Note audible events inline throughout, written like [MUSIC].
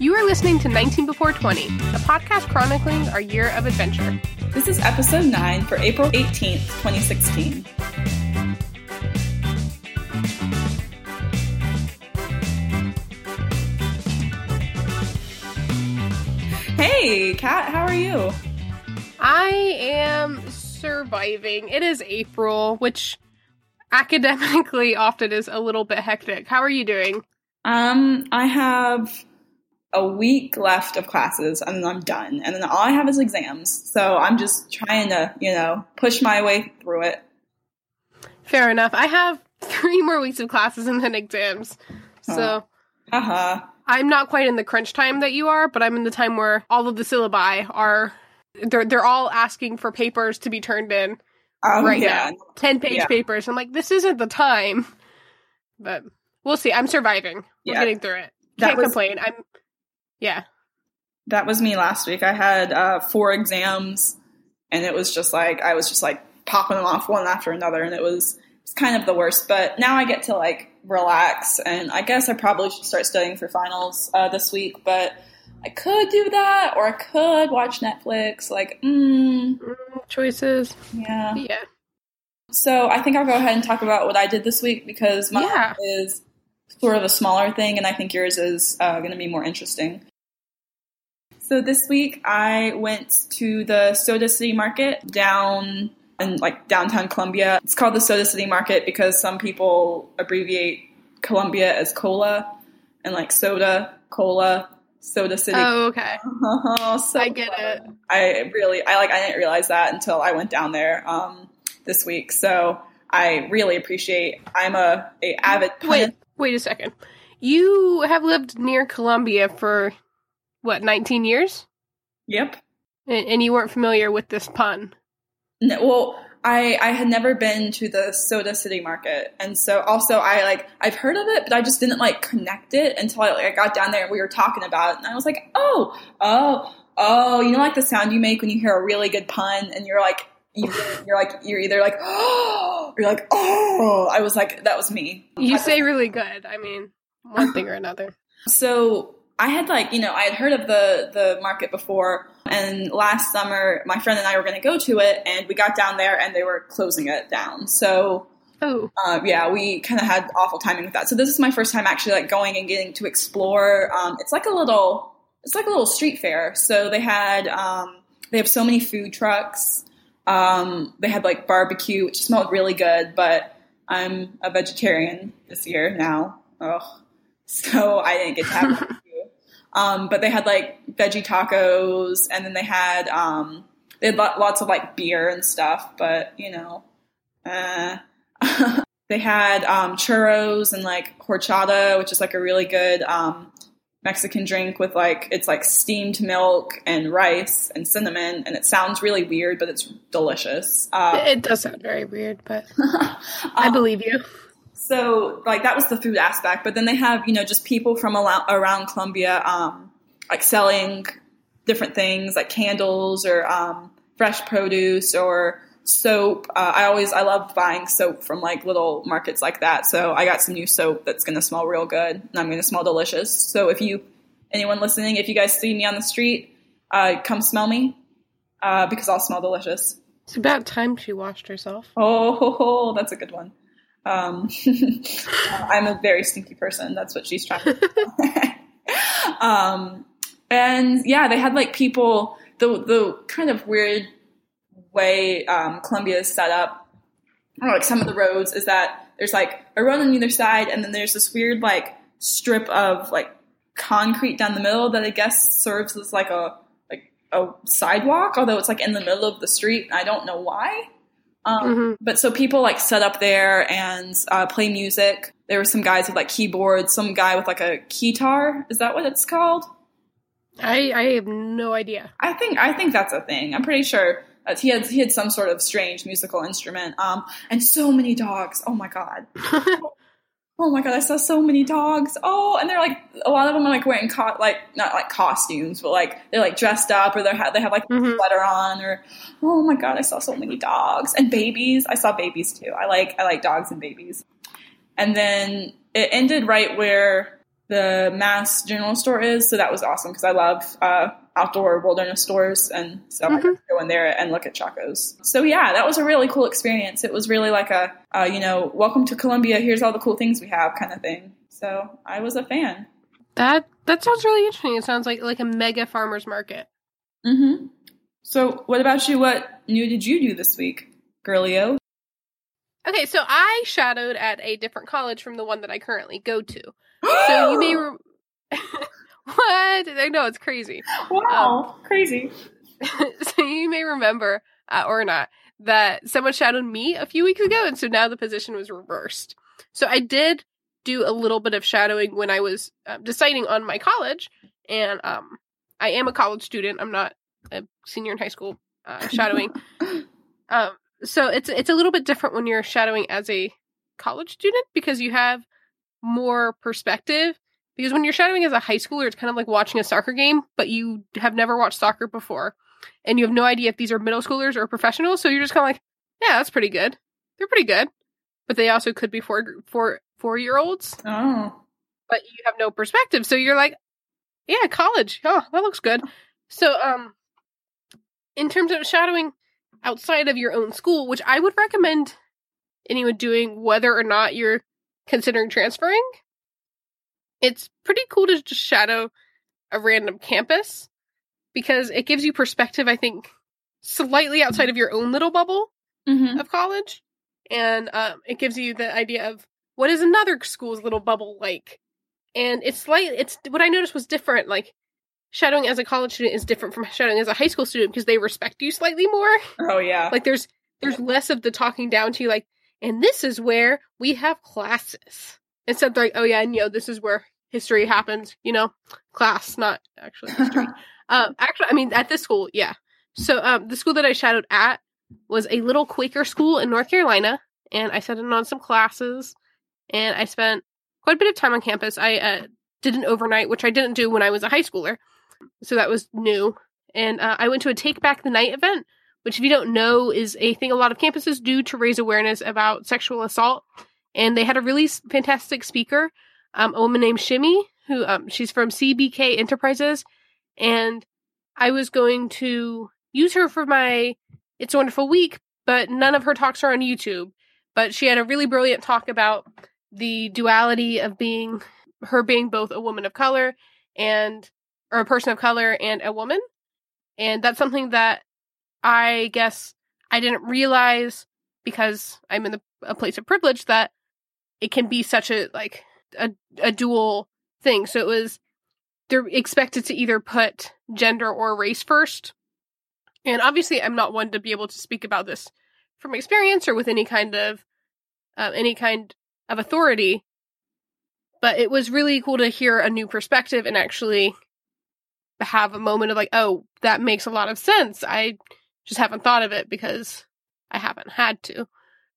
You are listening to 19 Before 20, a podcast chronicling our year of adventure. This is episode 9 for April 18th, 2016. Hey, Kat, how are you? I am surviving. It is April, which academically [LAUGHS] often is a little bit hectic. How are you doing? Um, I have a week left of classes and then I'm done. And then all I have is exams. So I'm just trying to, you know, push my way through it. Fair enough. I have three more weeks of classes and then exams. So Haha. I'm not quite in the crunch time that you are, but I'm in the time where all of the syllabi are they're they're all asking for papers to be turned in Um, right yeah. now. Ten page Yeah. papers. I'm like, this isn't the time. But we'll see. I'm surviving. We're Yeah. getting through it. Can't was- complain. I'm yeah. That was me last week. I had uh, four exams, and it was just like I was just like popping them off one after another, and it was it was kind of the worst. But now I get to like relax, and I guess I probably should start studying for finals uh, this week. But I could do that, or I could watch Netflix. Like, mm, Choices. yeah. Yeah. So I think I'll go ahead and talk about what I did this week because mine Yeah. is sort of a smaller thing, and I think yours is uh, going to be more interesting. So this week I went to the Soda City Market down in like downtown Columbia. It's called the Soda City Market because some people abbreviate Columbia as cola and like soda, cola, Soda City. Oh, okay. [LAUGHS] so I get it. I really, I like, I didn't realize that until I went down there um, this week. So I really appreciate. I'm a, a avid Wait, wait a second. You have lived near Columbia for what, 19 years? Yep. And, and you weren't familiar with this pun. No, well, I I had never been to the Soda City Market, and so also I like I've heard of it, but I just didn't like connect it until I, like, I got down there and we were talking about it, and I was like, oh, oh, oh, you know, like the sound you make when you hear a really good pun, and you're like. You, you're like you're either like oh [GASPS] you're like oh I was like that was me You say really good. I mean, one thing or another. [LAUGHS] So I had like, you know, I had heard of the the market before and last summer my friend and I were going to go to it and we got down there and they were closing it down. So Oh, uh, yeah, we kind of had awful timing with that. So this is my first time actually like going and getting to explore. Um, it's like a little, it's like a little street fair. So they had, um, they have so many food trucks. Um, they had like barbecue, which smelled really good, but I'm a vegetarian this year now. Ugh. So I didn't get to have. [LAUGHS] Um, but they had like veggie tacos and then they had, um, they had lo- lots of like beer and stuff, but you know, uh, [LAUGHS] they had um, churros and like horchata, which is like a really good um, Mexican drink with like it's like steamed milk and rice and cinnamon, and it sounds really weird, but it's delicious. Uh, it does sound very weird, but [LAUGHS] I um, believe you. So like that was the food aspect, but then they have you know just people from around Columbia um, like selling different things like candles or um, fresh produce or soap. Uh, I always I love buying soap from like little markets like that. So I got some new soap that's gonna smell real good and I'm gonna smell delicious. So if you anyone listening, if you guys see me on the street, uh, come smell me uh, because I'll smell delicious. It's about time she washed herself. Oh, [LAUGHS] that's a good one. Um, [LAUGHS] I'm a very stinky person. That's what she's trying to [LAUGHS] um, and yeah, they had like people, the, the kind of weird way um, Columbia is set up, or like some of the roads, is that there's like a road on either side, and then there's this weird like strip of like concrete down the middle that I guess serves as like a like a sidewalk, although it's like in the middle of the street. I don't know why. Um, Mhm. But so people like set up there and uh, play music. There were some guys with like keyboards, some guy with like a keytar. Is that what it's called? I I have no idea. I think I think that's a thing. I'm pretty sure that he had he had some sort of strange musical instrument. Um, and so many dogs. Oh my god. [LAUGHS] Oh my god, I saw so many dogs. Oh, and they're like a lot of them are like wearing co- like not like costumes, but like they're like dressed up or they have they have like a Mhm. sweater on or oh my god, I saw so many dogs and babies. I saw babies too. I like I like dogs and babies. And then it ended right where the Mast General Store is. So that was awesome because I love uh, outdoor wilderness stores, and so I Mhm. could go in there and look at chacos. So yeah, that was a really cool experience. It was really like a uh, you know, welcome to Columbia. Here's all the cool things we have, kind of thing. So I was a fan. That that sounds really interesting. It sounds like like a mega farmers market. Mm-hmm. So what about you? What new did you do this week, girlio? Okay, so I shadowed at a different college from the one that I currently go to. So you may [GASPS] re- [LAUGHS] what? I know it's crazy. wow, crazy. [LAUGHS] so you may remember uh, or not that someone shadowed me a few weeks ago, and so now the position was reversed. So I did do a little bit of shadowing when I was uh, deciding on my college, and um, I am a college student. I'm not a senior in high school uh, shadowing. [LAUGHS] um, so it's it's a little bit different when you're shadowing as a college student because you have more perspective. Because when you're shadowing as a high schooler, it's kind of like watching a soccer game, but you have never watched soccer before, and you have no idea if these are middle schoolers or professionals. So you're just kind of like, yeah, that's pretty good. They're pretty good, but they also could be four four four year olds, Oh, but you have no perspective. So you're like, yeah, college. Oh, that looks good. So um, in terms of shadowing outside of your own school, which I would recommend anyone doing, whether or not you're considering transferring, it's pretty cool to just shadow a random campus because it gives you perspective, I think, slightly outside of your own little bubble mm-hmm. of college. And um, it gives you the idea of what is another school's little bubble like. And it's slightly, it's what I noticed was different. Like, shadowing as a college student is different from shadowing as a high school student because they respect you slightly more. oh yeah. Like, there's there's less of the talking down to you, like, and this is where we have classes. Instead, they're like, oh yeah, and you know, this is where history happens, you know, class, not actually history. [LAUGHS] um, actually, I mean, at this school, yeah. So, um, the school that I shadowed at was a little Quaker school in North Carolina, and I sat in on some classes, and I spent quite a bit of time on campus. I uh, did an overnight, which I didn't do when I was a high schooler, so that was new. And uh, I went to a Take Back the Night event, which, if you don't know, is a thing a lot of campuses do to raise awareness about sexual assault. And they had a really fantastic speaker, um, a woman named Shimmy, who um, she's from CBK Enterprises, and I was going to use her for my It's a Wonderful Week, but none of her talks are on YouTube. But she had a really brilliant talk about the duality of being her being both a woman of color and or a person of color and a woman. And that's something that I guess I didn't realize because I'm in the, a place of privilege that it can be such a like a, a dual thing. So it was they're expected to either put gender or race first. And obviously I'm not one to be able to speak about this from experience or with any kind of uh, any kind of authority. But it was really cool to hear a new perspective and actually have a moment of like, oh, that makes a lot of sense. I just haven't thought of it because I haven't had to.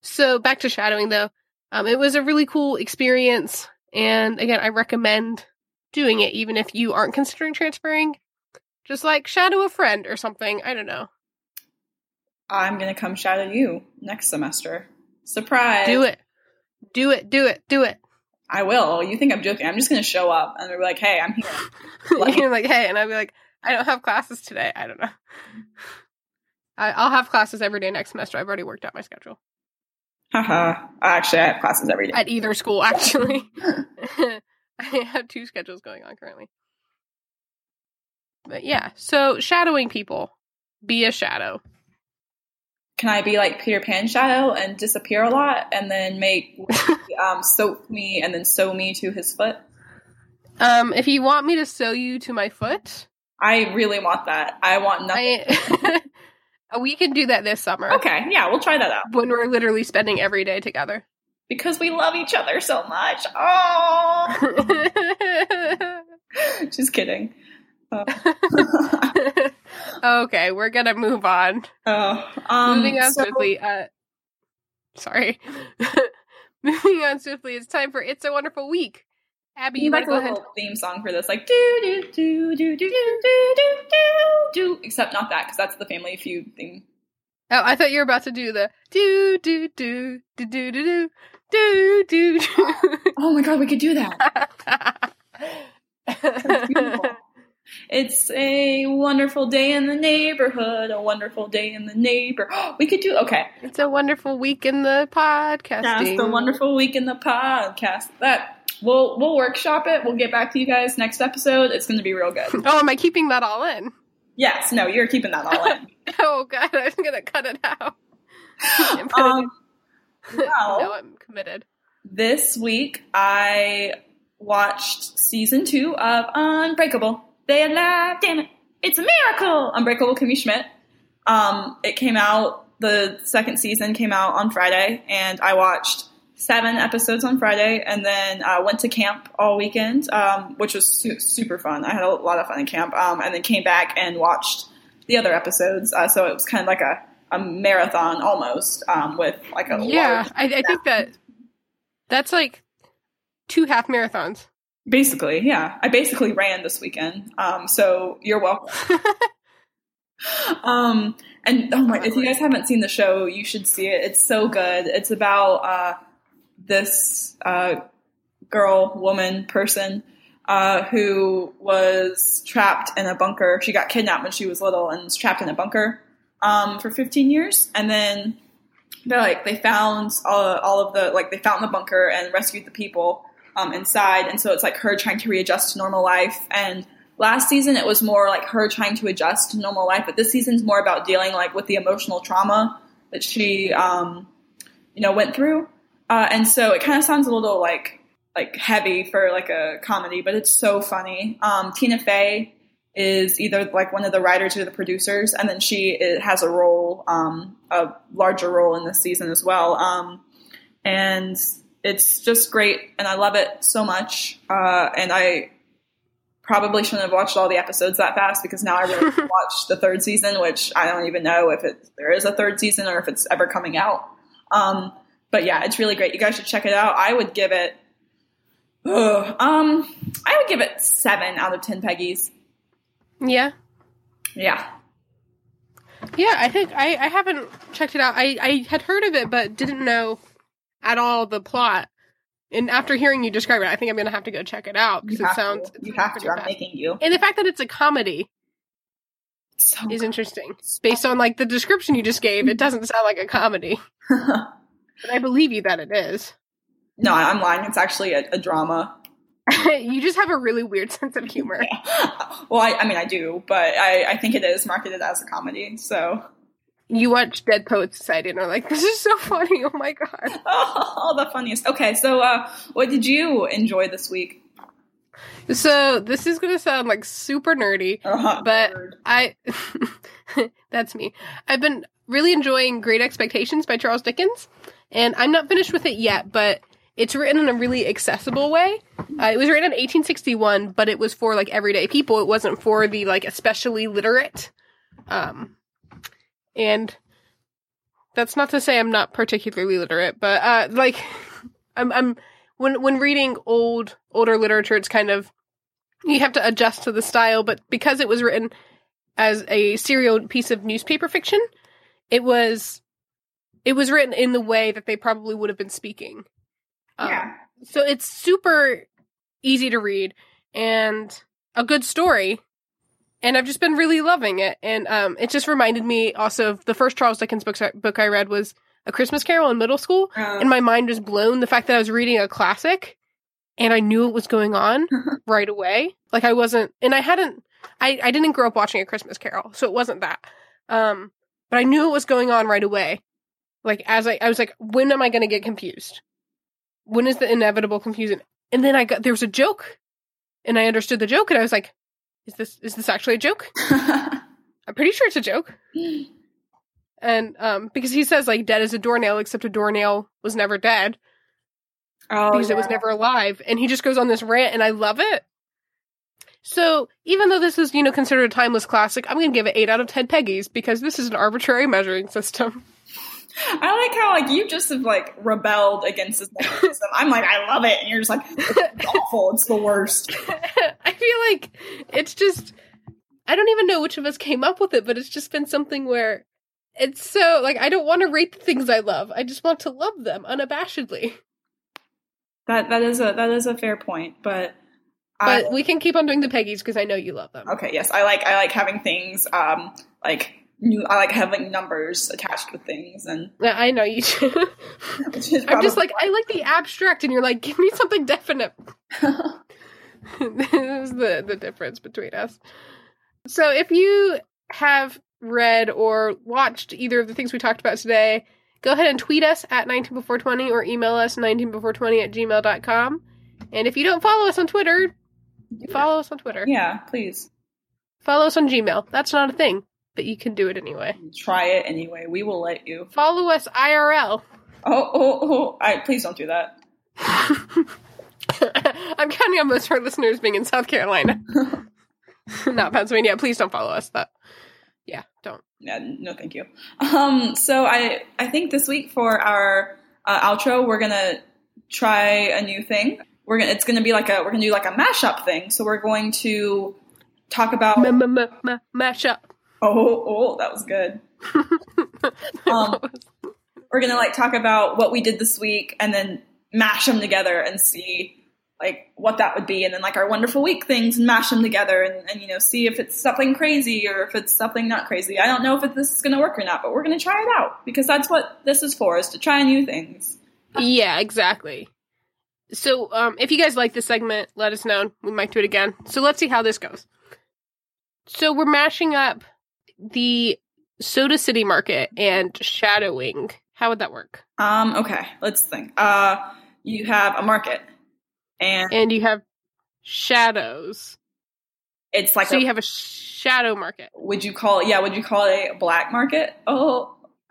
So back to shadowing though, um, it was a really cool experience, and again, I recommend doing it even if you aren't considering transferring. Just like shadow a friend or something. I don't know. I'm gonna come shadow you next semester. Surprise! Do it. Do it. Do it. Do it. I will. You think I'm joking? I'm just gonna show up and they're like, "Hey, I'm here." [LAUGHS] Like- You're like, hey, and I'll be like, I don't have classes today. I don't know. I, I'll have classes every day next semester. I've already worked out my schedule Haha. Actually, I have classes every day. at either school. Actually, [LAUGHS] [LAUGHS] I have two schedules going on currently. But yeah, so shadowing people, be a shadow. Can I be like Peter Pan shadow and disappear a lot, and then make [LAUGHS] um, soak me and then sew me to his foot? Um, if you want me to sew you to my foot, I really want that. I want nothing. I we can do that this summer Okay, yeah, we'll try that out when we're literally spending every day together. because we love each other so much. Oh, [LAUGHS] just kidding. Oh. [LAUGHS] okay, we're gonna move on. Oh, um, Moving on so- swiftly. Uh, sorry. [LAUGHS] Moving on swiftly. It's time for "It's a Wonderful Week." Abby, You like might a go ahead. little theme song for this, like do do do do do do do do do do. Except not that, because that's the Family Feud theme. Oh, I thought you were about to do the do do do do do do do do do. Oh my god, we could do that. It's a wonderful day in the neighborhood. A wonderful day in the neighbor. We could do okay. It's a wonderful week in the podcasting. That's the wonderful week in the podcast. That we'll we'll workshop it. We'll get back to you guys next episode. It's going to be real good. [LAUGHS] Oh, am I keeping that all in? Yes. No, you're keeping that all in. [LAUGHS] oh God, [LAUGHS] I'm gonna cut it out. um, well, no, I'm committed. This week I watched season two of Unbreakable. They alive, damn it! It's a miracle. Unbreakable Kimmy Schmidt. Um, it came out. The second season came out on Friday, and I watched seven episodes on Friday, and then uh, went to camp all weekend, um, which was su- super fun. I had a lot of fun in camp, um, and then came back and watched the other episodes. Uh, so it was kind of like a, a marathon almost um, with like a yeah. I, I think that that's like two half marathons. Basically, yeah. I basically ran this weekend. Um, so you're welcome. [LAUGHS] um, and oh my, if you guys haven't seen the show, you should see it. It's so good. It's about uh, this uh, girl, woman, person uh, who was trapped in a bunker. She got kidnapped when she was little and was trapped in a bunker um, for 15 years. And then they like they found all, all of the like they found the bunker and rescued the people um, inside. And so it's like her trying to readjust to normal life. And last season it was more like her trying to adjust to normal life, but this season's more about dealing like with the emotional trauma that she um, you know went through. Uh, and so it kind of sounds a little like like heavy for like a comedy, but it's so funny. Um, Tina Fey is either like one of the writers or the producers, and then she has a role, um, a larger role in this season as well. Um, and it's just great, and I love it so much. Uh, and I probably shouldn't have watched all the episodes that fast because now I really [LAUGHS] watch the third season, which I don't even know if it there is a third season or if it's ever coming out. Um, but yeah, it's really great. You guys should check it out. I would give it, ugh, um, I would give it seven out of ten Peggies. Yeah. Yeah. Yeah, I think I, I haven't checked it out. I, I had heard of it, but didn't know at all the plot. And after hearing you describe it, I think I'm going to have to go check it out because it sounds. To. You have to. I'm making you. And the fact that it's a comedy so is interesting. Based on like the description you just gave, it doesn't sound like a comedy. [LAUGHS] but I believe you that it is. No, I'm lying. It's actually a, a drama. [LAUGHS] you just have a really weird [LAUGHS] sense of humor. Yeah. Well, I, I, mean, I do, but I, I think it is marketed as a comedy. So you watch Dead Poet Society and are like, "This is so funny! Oh my god!" [LAUGHS] Oh, the funniest. Okay, so uh, what did you enjoy this week? So this is going to sound like super nerdy, uh-huh, but nerd. I that's me. I've been really enjoying Great Expectations by Charles Dickens, and I'm not finished with it yet, but it's written in a really accessible way. Uh, it was written in 1861, but it was for like everyday people. It wasn't for the like especially literate. Um, and that's not to say I'm not particularly literate, but uh, like [LAUGHS] I'm, I'm when when reading old older literature, it's kind of you have to adjust to the style. But because it was written as a serial piece of newspaper fiction, it was it was written in the way that they probably would have been speaking. Um, yeah. So it's super easy to read and a good story. And I've just been really loving it. And um, it just reminded me also of the first Charles Dickens book, book I read was A Christmas Carol in middle school. Uh, and my mind was blown the fact that I was reading a classic and I knew what was going on [LAUGHS] right away. Like I wasn't, and I hadn't, I, I didn't grow up watching A Christmas Carol, so it wasn't that. Um, but I knew what was going on right away. Like as I, I was like, when am I going to get confused? when is the inevitable confusion? And then I got there was a joke, and I understood the joke, and I was like, "Is this is this actually a joke?" [LAUGHS] I'm pretty sure it's a joke. And um, because he says like dead as a doornail, except a doornail was never dead. Oh, because yeah. it was never alive, and he just goes on this rant, and I love it. So even though this is you know considered a timeless classic, I'm going to give it eight out of ten Peggies because this is an arbitrary measuring system. [LAUGHS] I like how like you just have like rebelled against this system. I'm like, I love it, and you're just like, it's awful. It's the worst. [LAUGHS] I feel like it's just I don't even know which of us came up with it, but it's just been something where it's so like I don't want to rate the things I love. I just want to love them unabashedly. That that is a that is a fair point, but But I- we can keep on doing the Peggies because I know you love them. okay, yes, I like I like having things um like new. I like having numbers attached with things, and Yeah, I know you do. [LAUGHS] I'm just like, I like the abstract, and you're like, give me something definite. [LAUGHS] this is the, the difference between us. So if you have read or watched either of the things we talked about today, go ahead and tweet us at 19before20 or email us 19before20 at gmail.com. And if you don't follow us on Twitter, follow us on Twitter. yeah, please Follow us on Gmail. That's not a thing, but you can do it anyway. try it anyway. We will let you. Follow us IRL. Oh, oh, oh! I please don't do that. [LAUGHS] I'm counting on most of our listeners being in South Carolina, [LAUGHS] not Pennsylvania. Please don't follow us. That, yeah, don't. Yeah, no, thank you. Um, so I I think this week for our uh, outro, we're gonna try a new thing. We're gonna it's gonna be like a we're gonna do like a mashup thing. So we're going to talk about M- oh oh that was good. [LAUGHS] Um, we're gonna like talk about what we did this week and then mash them together and see like what that would be and then like our wonderful week things and mash them together and, and you know see if it's something crazy or if it's something not crazy i don't know if it, this is gonna work or not but we're gonna try it out because that's what this is for is to try new things yeah, exactly. So, um, if you guys like this segment, let us know. We might do it again. So let's see how this goes. So we're mashing up the Soda City Market and Shadowing. How would that work? um okay let's think uh you have a market and And you have shadows. it's like so a, you have a shadow market. would you call it yeah would you call it a black market oh [LAUGHS]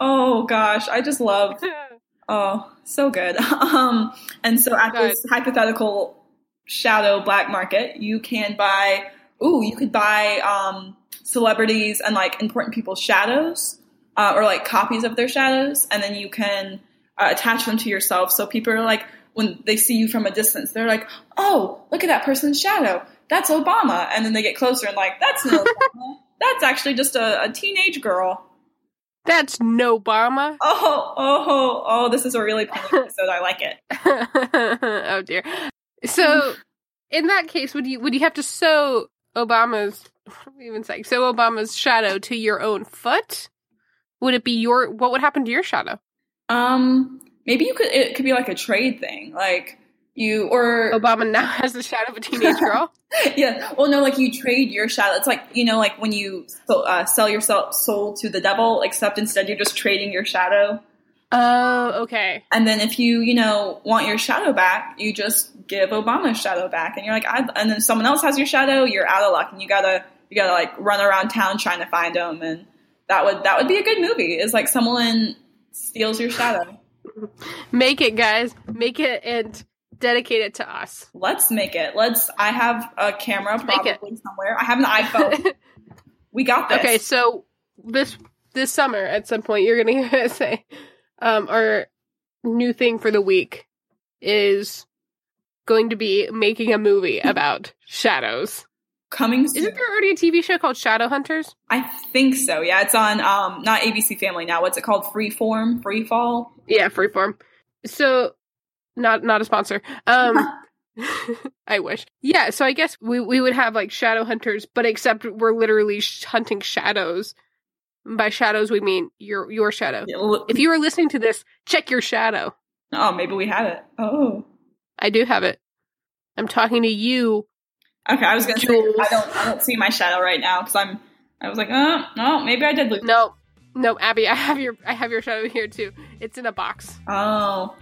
oh gosh i just love [LAUGHS] Oh, so good. [LAUGHS] um, and so at Good. this hypothetical shadow black market, you can buy. Ooh, you could buy um, celebrities and like important people's shadows, uh, or like copies of their shadows, and then you can uh, attach them to yourself. So people are like, when they see you from a distance, they're like, "Oh, look at that person's shadow. That's Obama." And then they get closer and like, "That's no Obama. That's actually just a, a teenage girl." That's no Obama. Oh, oh, oh! This is a really funny [LAUGHS] episode. I like it. [LAUGHS] oh dear. So, in that case, would you would you have to sew Obama's [LAUGHS] what am I even saying so Obama's shadow to your own foot? Would it be your what would happen to your shadow? Um, maybe you could. It could be like a trade thing, like you or Obama now [LAUGHS] has the shadow of a teenage [LAUGHS] girl. yeah. Well, no, like you trade your shadow. It's like you know, like when you so- uh, sell your soul to the devil, except instead you're just trading your shadow. Oh, okay. And then if you you know want your shadow back, you just give Obama's shadow back, and you're like, I, and then someone else has your shadow, you're out of luck, and you gotta you gotta like run around town trying to find them, and that would that would be a good movie. Is like someone steals your shadow. Make it, guys. Make it and dedicate it to us. Let's make it. Let's. I have a camera Make it. probably somewhere. I have an iPhone. [LAUGHS] we got this. Okay, so this this summer at some point you're gonna say um our new thing for the week is going to be making a movie about shadows. Coming soon. Isn't there already a TV show called Shadow Hunters? I think so. Yeah, it's on um not ABC Family now. What's it called? Freeform, Freefall. Yeah, Freeform. So not not a sponsor. Um [LAUGHS] [LAUGHS] I wish. Yeah, so I guess we we would have like shadow hunters, but except we're literally sh- hunting shadows. By shadows we mean your your shadow. If you are listening to this, check your shadow. oh, maybe we have it. Oh, I do have it. I'm talking to you. okay. I was gonna Jules. say I don't I don't see my shadow right now because I'm. I was like, oh no, maybe I did lose. No, no, Abby, I have your I have your shadow here too. It's in a box. Oh,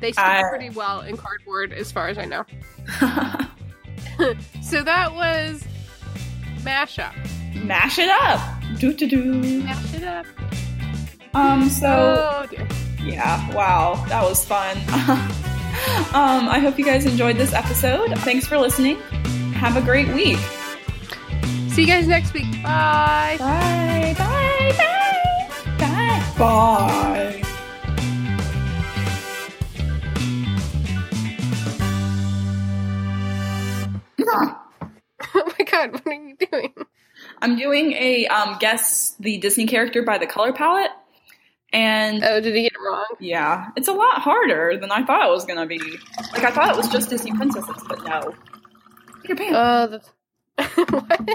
They stick I- pretty well in cardboard, as far as I know. [LAUGHS] [LAUGHS] So that was mashup. Mash it up. Do do do. Mash it up. Um. So. Oh dear. Yeah, wow, that was fun. [LAUGHS] um, I hope you guys enjoyed this episode. Thanks for listening. Have a great week. See you guys next week. Bye. Bye, bye, bye, bye, bye. [LAUGHS] Oh my god, what are you doing? I'm doing a um, guess the Disney character by the color palette, And Oh, did he get it wrong? yeah, it's a lot harder than I thought it was gonna be. Like I thought it was just Disney princesses, but no. Peter Pan. Oh, that's [LAUGHS] what?